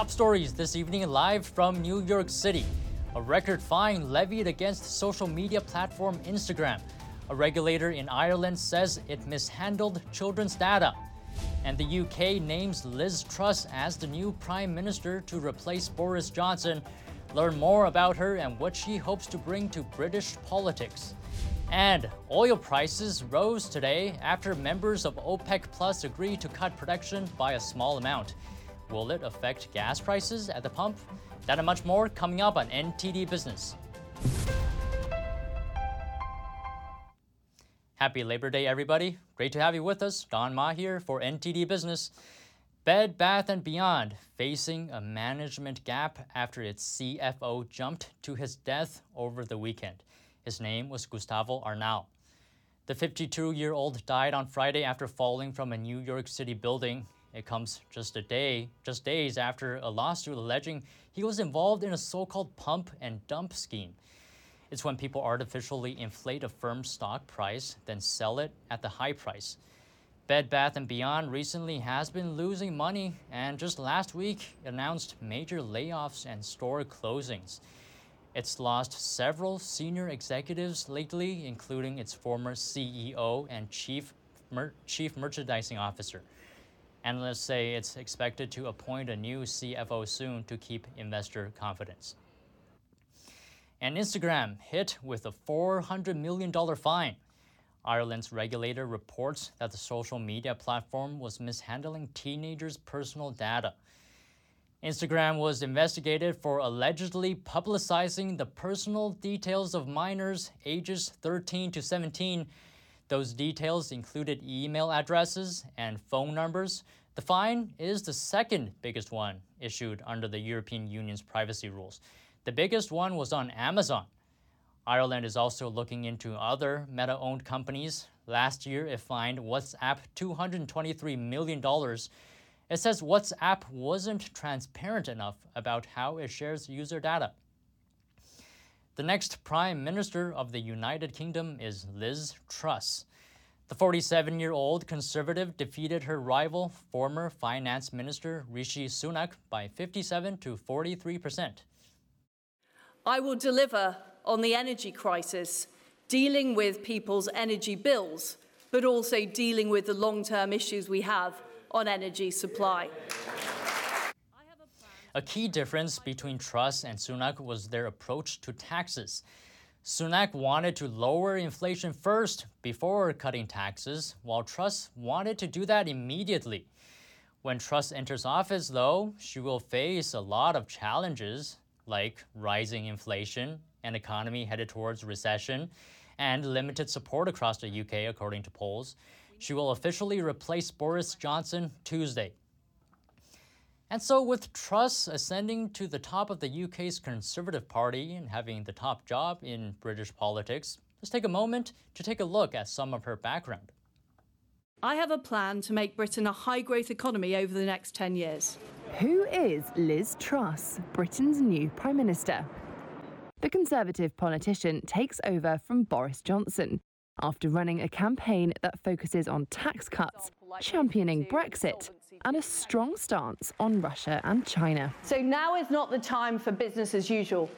top stories this evening live from New York City. A record fine levied against social media platform Instagram. A regulator in Ireland says it mishandled children's data. And the UK names Liz Truss as the new Prime Minister to replace Boris Johnson. Learn more about her and what she hopes to bring to British politics. And oil prices rose today after members of OPEC Plus agreed to cut production by a small amount. Will it affect gas prices at the pump? That and much more coming up on NTD Business. Happy Labor Day, everybody. Great to have you with us. Don Ma here for NTD Business. Bed Bath & Beyond facing a management gap after its CFO jumped to his death over the weekend. His name was Gustavo Arnal. The 52-year-old died on Friday after falling from a New York City building. It comes just a day, just days after a lawsuit alleging he was involved in a so-called pump and dump scheme. It's when people artificially inflate a firm's stock price, then sell it at the high price. Bed Bath & Beyond recently has been losing money and just last week announced major layoffs and store closings. It's lost several senior executives lately, including its former CEO and chief, mer- chief merchandising officer. Analysts say it's expected to appoint a new CFO soon to keep investor confidence. And Instagram hit with a $400 million fine. Ireland's regulator reports that the social media platform was mishandling teenagers' personal data. Instagram was investigated for allegedly publicizing the personal details of minors ages 13 to 17. Those details included email addresses and phone numbers. The fine is the second biggest one issued under the European Union's privacy rules. The biggest one was on Amazon. Ireland is also looking into other Meta owned companies. Last year, it fined WhatsApp $223 million it says WhatsApp wasn't transparent enough about how it shares user data. The next Prime Minister of the United Kingdom is Liz Truss. The 47 year old conservative defeated her rival, former Finance Minister Rishi Sunak, by 57 to 43 percent. I will deliver on the energy crisis, dealing with people's energy bills, but also dealing with the long term issues we have on energy supply. A key difference between Truss and Sunak was their approach to taxes. Sunak wanted to lower inflation first before cutting taxes, while Truss wanted to do that immediately. When Truss enters office, though, she will face a lot of challenges like rising inflation, an economy headed towards recession, and limited support across the UK, according to polls. She will officially replace Boris Johnson Tuesday. And so, with Truss ascending to the top of the UK's Conservative Party and having the top job in British politics, let's take a moment to take a look at some of her background. I have a plan to make Britain a high growth economy over the next 10 years. Who is Liz Truss, Britain's new Prime Minister? The Conservative politician takes over from Boris Johnson, after running a campaign that focuses on tax cuts, championing Brexit, and a strong stance on Russia and China. So now is not the time for business as usual.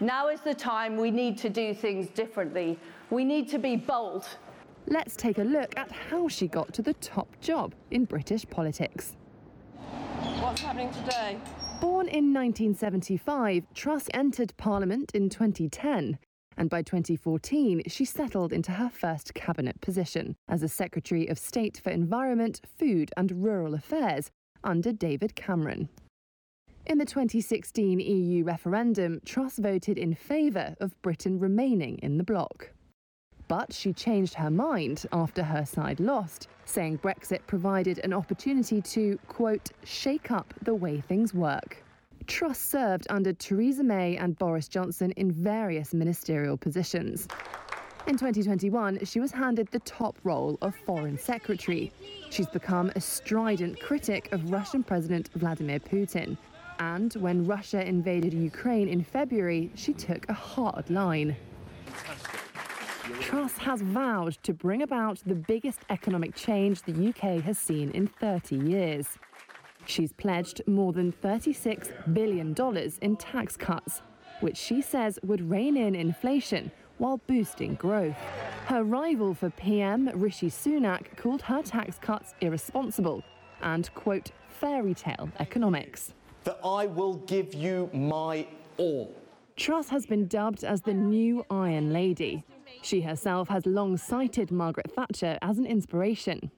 Now is the time we need to do things differently. We need to be bold. Let's take a look at how she got to the top job in British politics. What's happening today? Born in 1975, Truss entered Parliament in 2010 and by 2014 she settled into her first cabinet position as a Secretary of State for Environment, Food and Rural Affairs under David Cameron. In the 2016 EU referendum, Truss voted in favour of Britain remaining in the bloc. But she changed her mind after her side lost, saying Brexit provided an opportunity to, quote, shake up the way things work. Truss served under Theresa May and Boris Johnson in various ministerial positions. In 2021, she was handed the top role of Foreign Secretary. She's become a strident critic of Russian President Vladimir Putin. And when Russia invaded Ukraine in February, she took a hard line. Truss has vowed to bring about the biggest economic change the UK has seen in 30 years. She's pledged more than $36 billion in tax cuts, which she says would rein in inflation while boosting growth. Her rival for PM, Rishi Sunak, called her tax cuts irresponsible and, quote, fairy tale economics. That I will give you my all. Truss has been dubbed as the new Iron Lady. She herself has long cited Margaret Thatcher as an inspiration.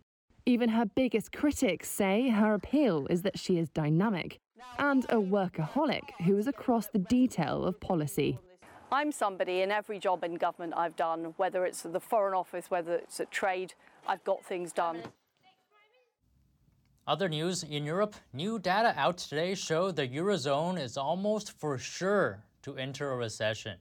Even her biggest critics say her appeal is that she is dynamic and a workaholic who is across the detail of policy. I'm somebody in every job in government I've done, whether it's at the Foreign Office, whether it's at trade, I've got things done. Other news in Europe, new data out today show the Eurozone is almost for sure to enter a recession.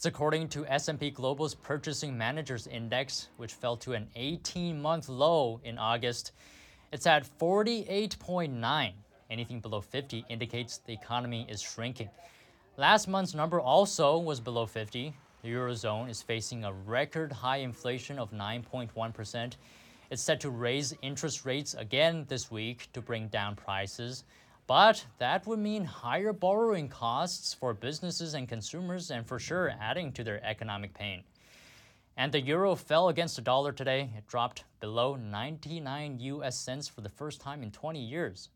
It's according to S&P Global's Purchasing Managers Index, which fell to an 18-month low in August. It's at 48.9. Anything below 50 indicates the economy is shrinking. Last month's number also was below 50. The Eurozone is facing a record high inflation of 9.1%. It's set to raise interest rates again this week to bring down prices. But that would mean higher borrowing costs for businesses and consumers, and for sure adding to their economic pain. And the euro fell against the dollar today. It dropped below 99 US cents for the first time in 20 years.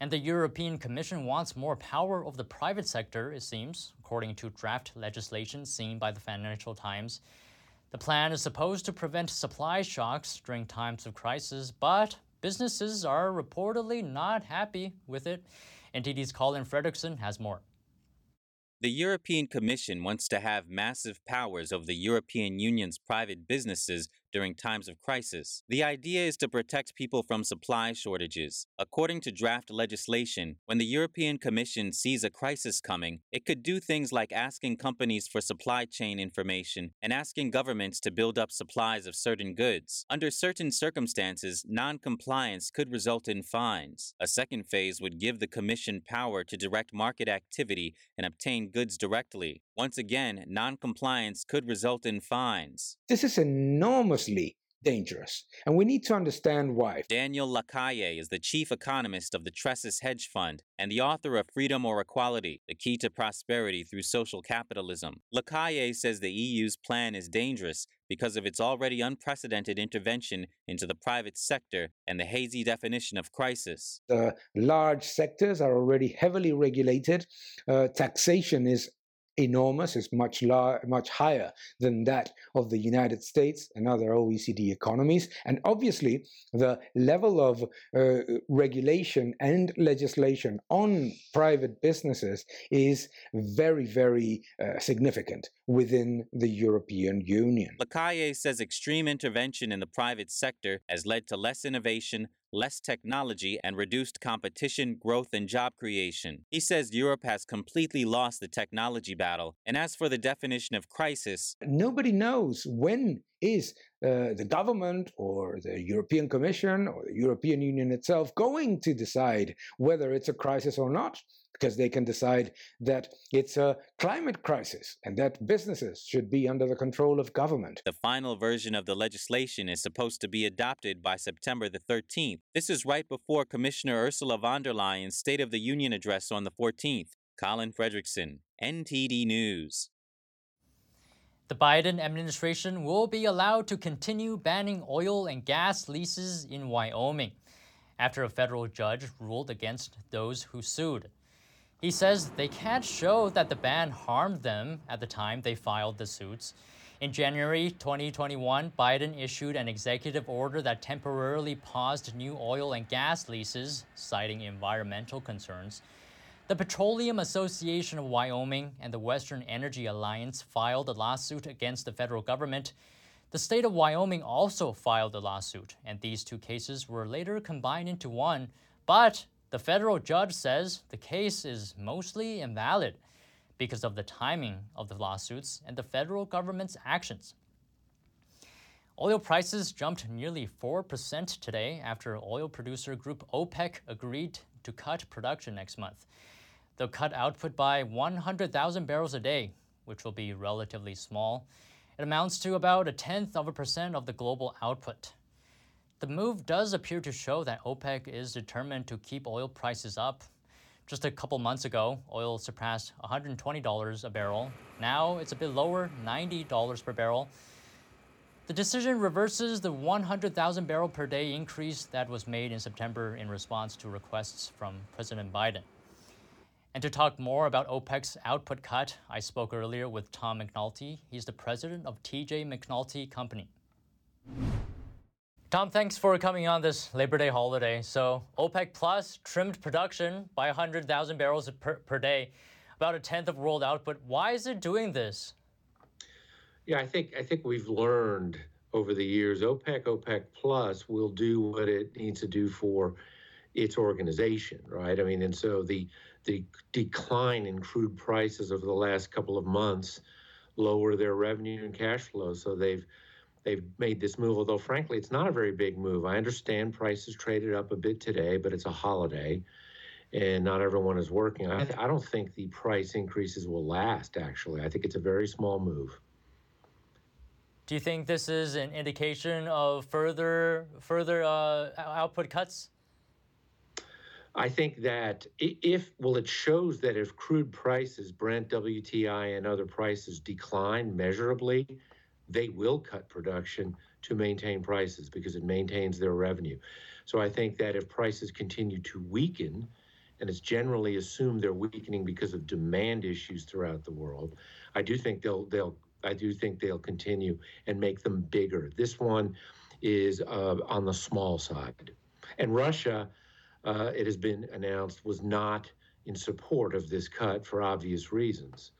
And the European Commission wants more power over the private sector, it seems, according to draft legislation seen by the Financial Times. The plan is supposed to prevent supply shocks during times of crisis, but businesses are reportedly not happy with it. NTD's Colin Fredrickson has more. The European Commission wants to have massive powers over the European Union's private businesses during times of crisis. The idea is to protect people from supply shortages. According to draft legislation, when the European Commission sees a crisis coming, it could do things like asking companies for supply chain information and asking governments to build up supplies of certain goods. Under certain circumstances, non-compliance could result in fines. A second phase would give the Commission power to direct market activity and obtain goods directly. Once again, non-compliance could result in fines. This is enormously dangerous, and we need to understand why. Daniel Lacalle is the chief economist of the Tressis Hedge Fund and the author of Freedom or Equality, the key to prosperity through social capitalism. Lacalle says the EU's plan is dangerous because of its already unprecedented intervention into the private sector and the hazy definition of crisis. The large sectors are already heavily regulated. Uh, taxation is enormous, is much lar- much higher than that of the United States and other OECD economies. And obviously, the level of uh, regulation and legislation on private businesses is very, very uh, significant within the European Union. Lacalle says extreme intervention in the private sector has led to less innovation, less technology, and reduced competition, growth, and job creation. He says Europe has completely lost the technology battle. And as for the definition of crisis, nobody knows when is uh, the government or the European Commission or the European Union itself going to decide whether it's a crisis or not because they can decide that it's a climate crisis and that businesses should be under the control of government. The final version of the legislation is supposed to be adopted by September the 13th. This is right before Commissioner Ursula von der Leyen's State of the Union address on the 14th. Colin Fredrickson, NTD News. The Biden administration will be allowed to continue banning oil and gas leases in Wyoming after a federal judge ruled against those who sued. He says they can't show that the ban harmed them at the time they filed the suits. In January 2021, Biden issued an executive order that temporarily paused new oil and gas leases, citing environmental concerns. The Petroleum Association of Wyoming and the Western Energy Alliance filed a lawsuit against the federal government. The state of Wyoming also filed a lawsuit, and these two cases were later combined into one. But the federal judge says the case is mostly invalid because of the timing of the lawsuits and the federal government's actions. Oil prices jumped nearly 4% today after oil producer group OPEC agreed to cut production next month. They'll cut output by 100,000 barrels a day, which will be relatively small. It amounts to about a tenth of a percent of the global output. The move does appear to show that OPEC is determined to keep oil prices up. Just a couple months ago, oil surpassed $120 a barrel. Now it's a bit lower, $90 per barrel. The decision reverses the 100,000 barrel per day increase that was made in September in response to requests from President Biden. And to talk more about OPEC's output cut, I spoke earlier with Tom McNulty. He's the president of TJ McNulty Company. Tom, thanks for coming on this Labor Day holiday. So, OPEC Plus trimmed production by 100,000 barrels per, per day, about a tenth of world output. Why is it doing this? Yeah, I think I think we've learned over the years OPEC OPEC Plus will do what it needs to do for its organization, right? I mean, and so the the decline in crude prices over the last couple of months lower their revenue and cash flow, so they've they've made this move, although frankly, it's not a very big move. I understand prices traded up a bit today, but it's a holiday and not everyone is working. I, I don't think the price increases will last, actually. I think it's a very small move. Do you think this is an indication of further further uh, output cuts? I think that if, well, it shows that if crude prices, Brent, WTI, and other prices decline measurably, they will cut production to maintain prices because it maintains their revenue. So I think that if prices continue to weaken, and it's generally assumed they're weakening because of demand issues throughout the world, I do think they'll they'll I do think they'll continue and make them bigger. This one is uh, on the small side, and Russia, uh, it has been announced, was not in support of this cut for obvious reasons.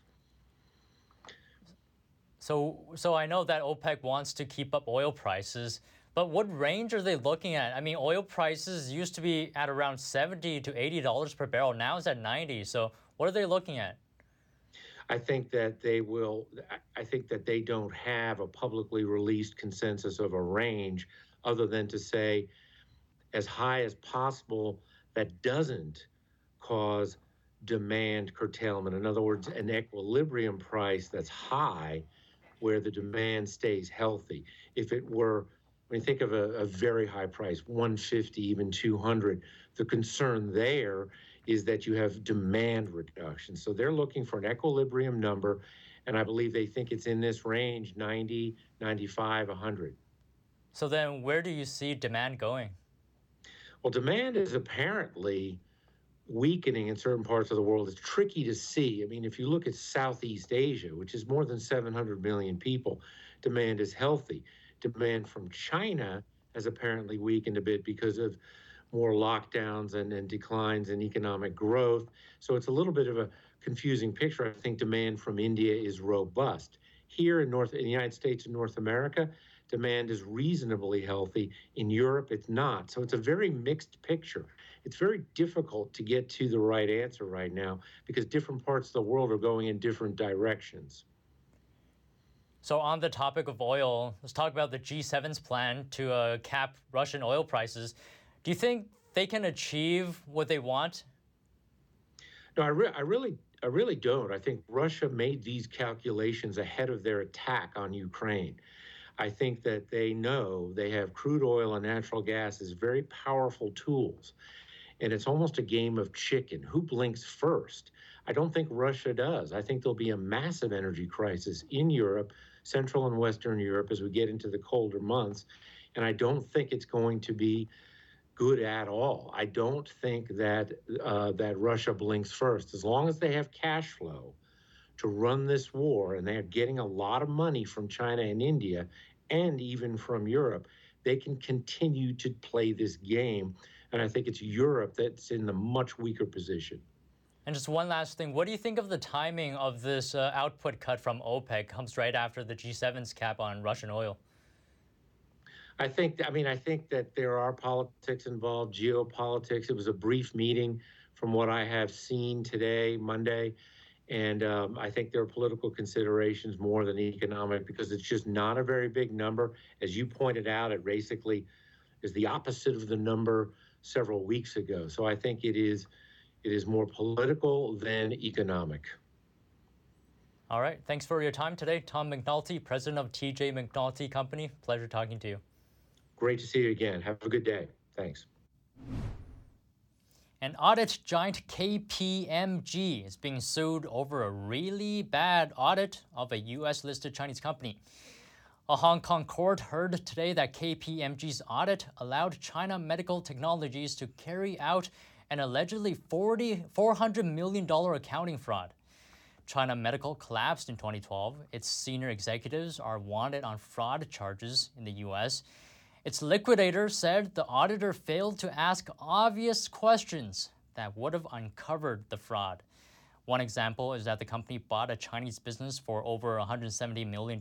So, so I know that OPEC wants to keep up oil prices, but what range are they looking at? I mean, oil prices used to be at around 70 to 80 dollars per barrel. Now it's at 90. So, what are they looking at? I think that they will. I think that they don't have a publicly released consensus of a range, other than to say, as high as possible, that doesn't cause demand curtailment. In other words, an equilibrium price that's high where the demand stays healthy. If it were, when you think of a, a very high price, 150, even 200, the concern there is that you have demand reduction. So they're looking for an equilibrium number, and I believe they think it's in this range 90, 95, 100. So then, where do you see demand going? Well, demand is apparently weakening in certain parts of the world. is tricky to see. I mean, if you look at Southeast Asia, which is more than 700 million people, demand is healthy. Demand from China has apparently weakened a bit because of more lockdowns and, and declines in economic growth. So it's a little bit of a confusing picture. I think demand from India is robust. Here in North in the United States and North America, demand is reasonably healthy. In Europe, it's not. So it's a very mixed picture. It's very difficult to get to the right answer right now because different parts of the world are going in different directions. So, on the topic of oil, let's talk about the G7's plan to uh, cap Russian oil prices. Do you think they can achieve what they want? No, I, re- I really, I really don't. I think Russia made these calculations ahead of their attack on Ukraine. I think that they know they have crude oil and natural gas as very powerful tools. And it's almost a game of chicken. Who blinks first? I don't think Russia does. I think there'll be a massive energy crisis in Europe, Central and Western Europe, as we get into the colder months. And I don't think it's going to be good at all. I don't think that uh, that Russia blinks first. As long as they have cash flow to run this war, and they're getting a lot of money from China and India, and even from Europe, they can continue to play this game. And I think it's Europe that's in the much weaker position. And just one last thing, what do you think of the timing of this uh, output cut from OPEC? Comes right after the G7's cap on Russian oil. I think, I mean, I think that there are politics involved, geopolitics. It was a brief meeting from what I have seen today, Monday. And um, I think there are political considerations more than economic because it's just not a very big number. As you pointed out, it basically is the opposite of the number several weeks ago. So I think it is it is more political than economic. All right. Thanks for your time today, Tom McNulty, president of TJ McNulty Company. Pleasure talking to you. Great to see you again. Have a good day. Thanks. An audit giant KPMG is being sued over a really bad audit of a US listed Chinese company. A Hong Kong court heard today that KPMG's audit allowed China Medical Technologies to carry out an allegedly 40, $400 million accounting fraud. China Medical collapsed in 2012. Its senior executives are wanted on fraud charges in the U.S. Its liquidator said the auditor failed to ask obvious questions that would have uncovered the fraud. One example is that the company bought a Chinese business for over $170 million,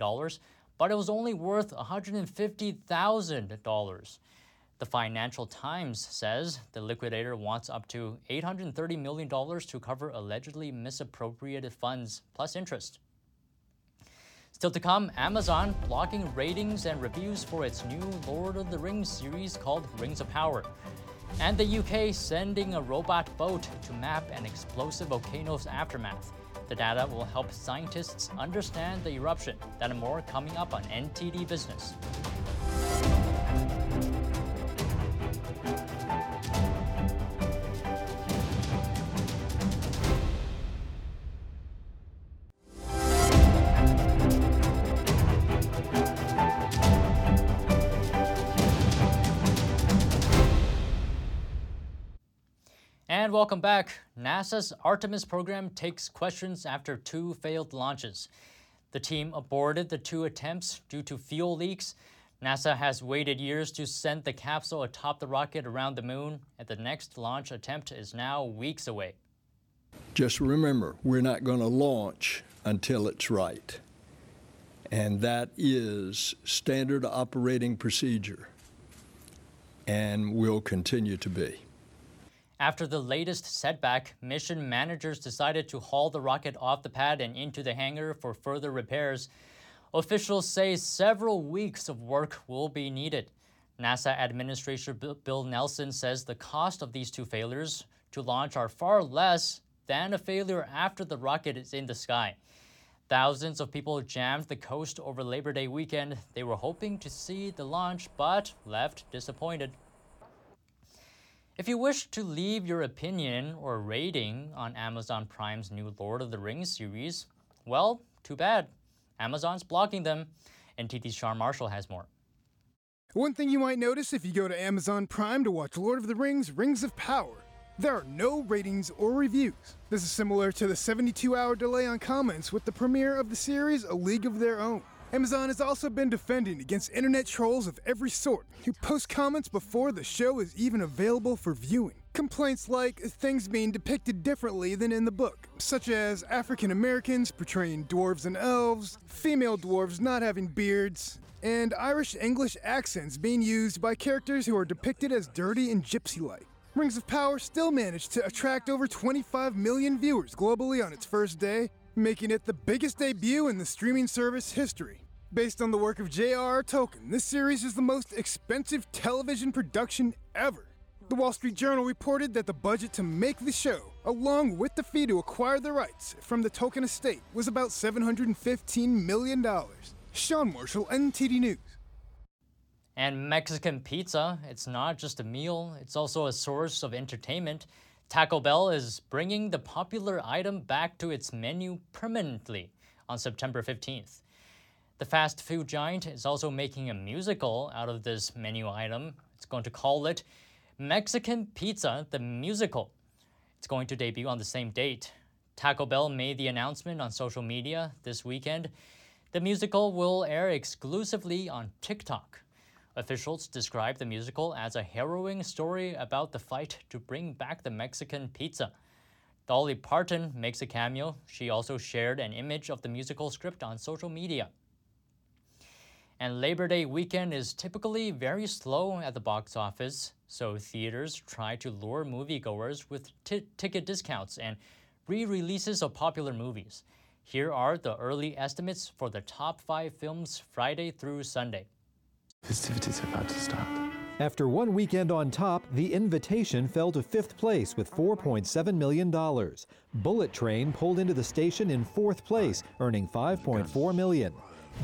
but it was only worth $150,000. The Financial Times says the liquidator wants up to $830 million to cover allegedly misappropriated funds plus interest. Still to come, Amazon blocking ratings and reviews for its new Lord of the Rings series called Rings of Power. And the UK sending a robot boat to map an explosive volcano's aftermath. The data will help scientists understand the eruption. That and more coming up on NTD Business. And welcome back. NASA's Artemis program takes questions after two failed launches. The team aborted the two attempts due to fuel leaks. NASA has waited years to send the capsule atop the rocket around the moon, and the next launch attempt is now weeks away. Just remember, we're not going to launch until it's right. And that is standard operating procedure, and will continue to be. After the latest setback, mission managers decided to haul the rocket off the pad and into the hangar for further repairs. Officials say several weeks of work will be needed. NASA Administrator Bill Nelson says the cost of these two failures to launch are far less than a failure after the rocket is in the sky. Thousands of people jammed the coast over Labor Day weekend. They were hoping to see the launch, but left disappointed. If you wish to leave your opinion or rating on Amazon Prime's new Lord of the Rings series, well, too bad. Amazon's blocking them. NTD's Sean Marshall has more. One thing you might notice if you go to Amazon Prime to watch Lord of the Rings Rings of Power there are no ratings or reviews. This is similar to the 72 hour delay on comments with the premiere of the series A League of Their Own. Amazon has also been defending against internet trolls of every sort who post comments before the show is even available for viewing. Complaints like things being depicted differently than in the book, such as African Americans portraying dwarves and elves, female dwarves not having beards, and Irish English accents being used by characters who are depicted as dirty and gypsy like. Rings of Power still managed to attract over 25 million viewers globally on its first day, making it the biggest debut in the streaming service history. Based on the work of J.R.R. Tolkien, this series is the most expensive television production ever. The Wall Street Journal reported that the budget to make the show, along with the fee to acquire the rights from the Tolkien estate, was about $715 million. Sean Marshall, NTD News. And Mexican pizza, it's not just a meal, it's also a source of entertainment. Taco Bell is bringing the popular item back to its menu permanently on September 15th. The fast food giant is also making a musical out of this menu item. It's going to call it Mexican Pizza the Musical. It's going to debut on the same date. Taco Bell made the announcement on social media this weekend. The musical will air exclusively on TikTok. Officials describe the musical as a harrowing story about the fight to bring back the Mexican pizza. Dolly Parton makes a cameo. She also shared an image of the musical script on social media. And Labor Day weekend is typically very slow at the box office, so theaters try to lure moviegoers with ticket discounts and re releases of popular movies. Here are the early estimates for the top five films Friday through Sunday. Festivities are about to start. After one weekend on top, The Invitation fell to fifth place with $4.7 million. Bullet Train pulled into the station in fourth place, earning 5.4 million.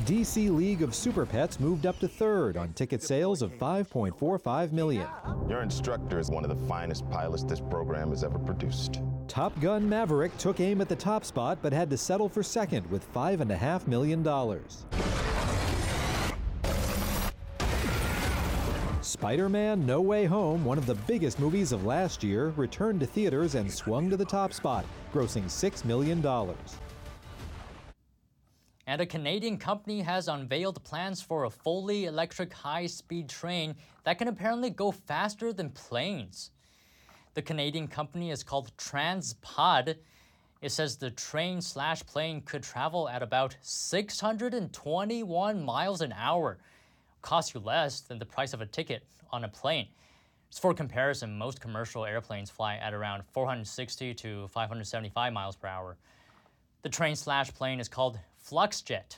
DC League of Super Pets moved up to third on ticket sales of 5.45 million. Your instructor is one of the finest pilots this program has ever produced. Top Gun Maverick took aim at the top spot but had to settle for second with $5.5 million. Spider Man No Way Home, one of the biggest movies of last year, returned to theaters and swung to the top spot, grossing $6 million. And a Canadian company has unveiled plans for a fully electric high speed train that can apparently go faster than planes. The Canadian company is called TransPod. It says the train slash plane could travel at about 621 miles an hour, cost you less than the price of a ticket on a plane. Just for comparison, most commercial airplanes fly at around 460 to 575 miles per hour. The train slash plane is called Fluxjet.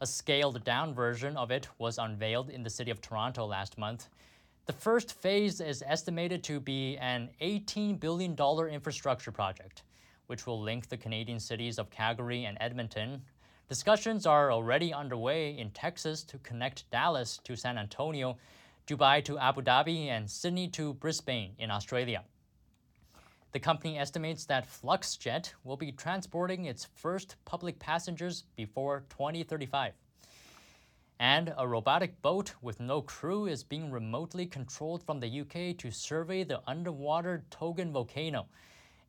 A scaled down version of it was unveiled in the city of Toronto last month. The first phase is estimated to be an $18 billion infrastructure project, which will link the Canadian cities of Calgary and Edmonton. Discussions are already underway in Texas to connect Dallas to San Antonio, Dubai to Abu Dhabi, and Sydney to Brisbane in Australia. The company estimates that Fluxjet will be transporting its first public passengers before 2035. And a robotic boat with no crew is being remotely controlled from the UK to survey the underwater Tongan volcano.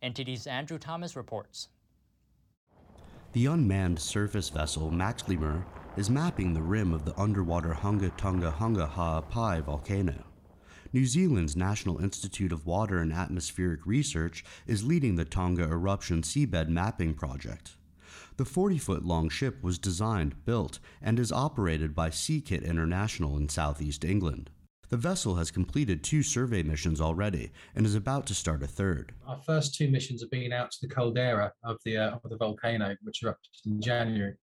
NTD's Andrew Thomas reports. The unmanned surface vessel Maxlimer is mapping the rim of the underwater Hunga Tonga Hunga Ha'apai volcano. New Zealand's National Institute of Water and Atmospheric Research is leading the Tonga eruption seabed mapping project. The 40 foot long ship was designed, built, and is operated by SeaKit International in southeast England. The vessel has completed two survey missions already and is about to start a third. Our first two missions have been out to the caldera of the, uh, of the volcano, which erupted in January.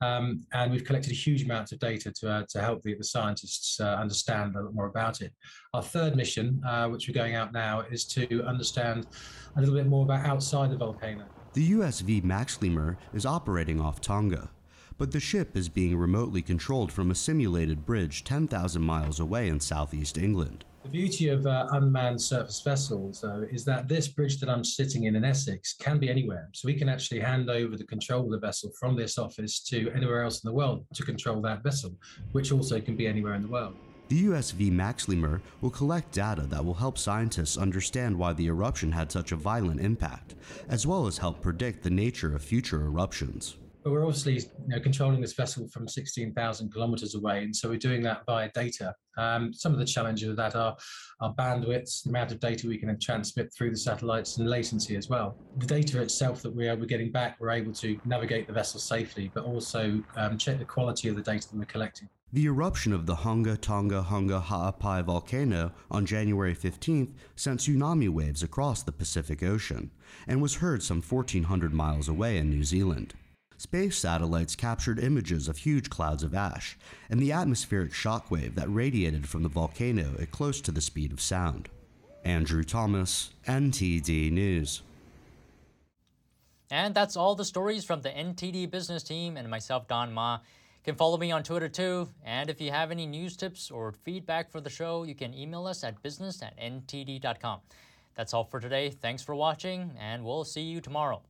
Um, and we've collected a huge amount of data to, uh, to help the, the scientists uh, understand a lot more about it. Our third mission, uh, which we're going out now, is to understand a little bit more about outside the volcano. The USV Maxlimer is operating off Tonga, but the ship is being remotely controlled from a simulated bridge 10,000 miles away in southeast England. The beauty of uh, unmanned surface vessels, though, is that this bridge that I'm sitting in in Essex can be anywhere. So we can actually hand over the control of the vessel from this office to anywhere else in the world to control that vessel, which also can be anywhere in the world. The USV Maxlimer will collect data that will help scientists understand why the eruption had such a violent impact, as well as help predict the nature of future eruptions. But we're obviously you know, controlling this vessel from 16,000 kilometers away, and so we're doing that via data. Um, some of the challenges of that are, are bandwidth, the amount of data we can transmit through the satellites, and latency as well. The data itself that we're, we're getting back, we're able to navigate the vessel safely, but also um, check the quality of the data that we're collecting. The eruption of the Hunga Tonga Hunga Ha'apai volcano on January 15th sent tsunami waves across the Pacific Ocean and was heard some 1,400 miles away in New Zealand. Space satellites captured images of huge clouds of ash and the atmospheric shockwave that radiated from the volcano at close to the speed of sound. Andrew Thomas, NTD News. And that's all the stories from the NTD business team and myself, Don Ma. You can follow me on Twitter too. And if you have any news tips or feedback for the show, you can email us at business at ntd.com. That's all for today. Thanks for watching, and we'll see you tomorrow.